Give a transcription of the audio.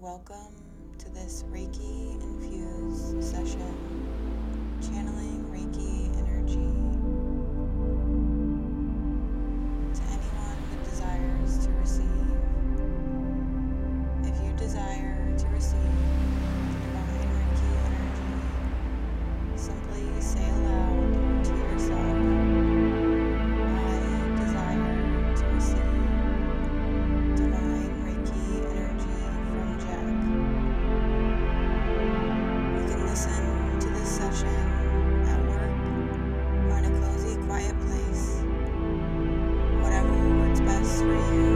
Welcome to this Reiki infused session, channeling Reiki Christmas.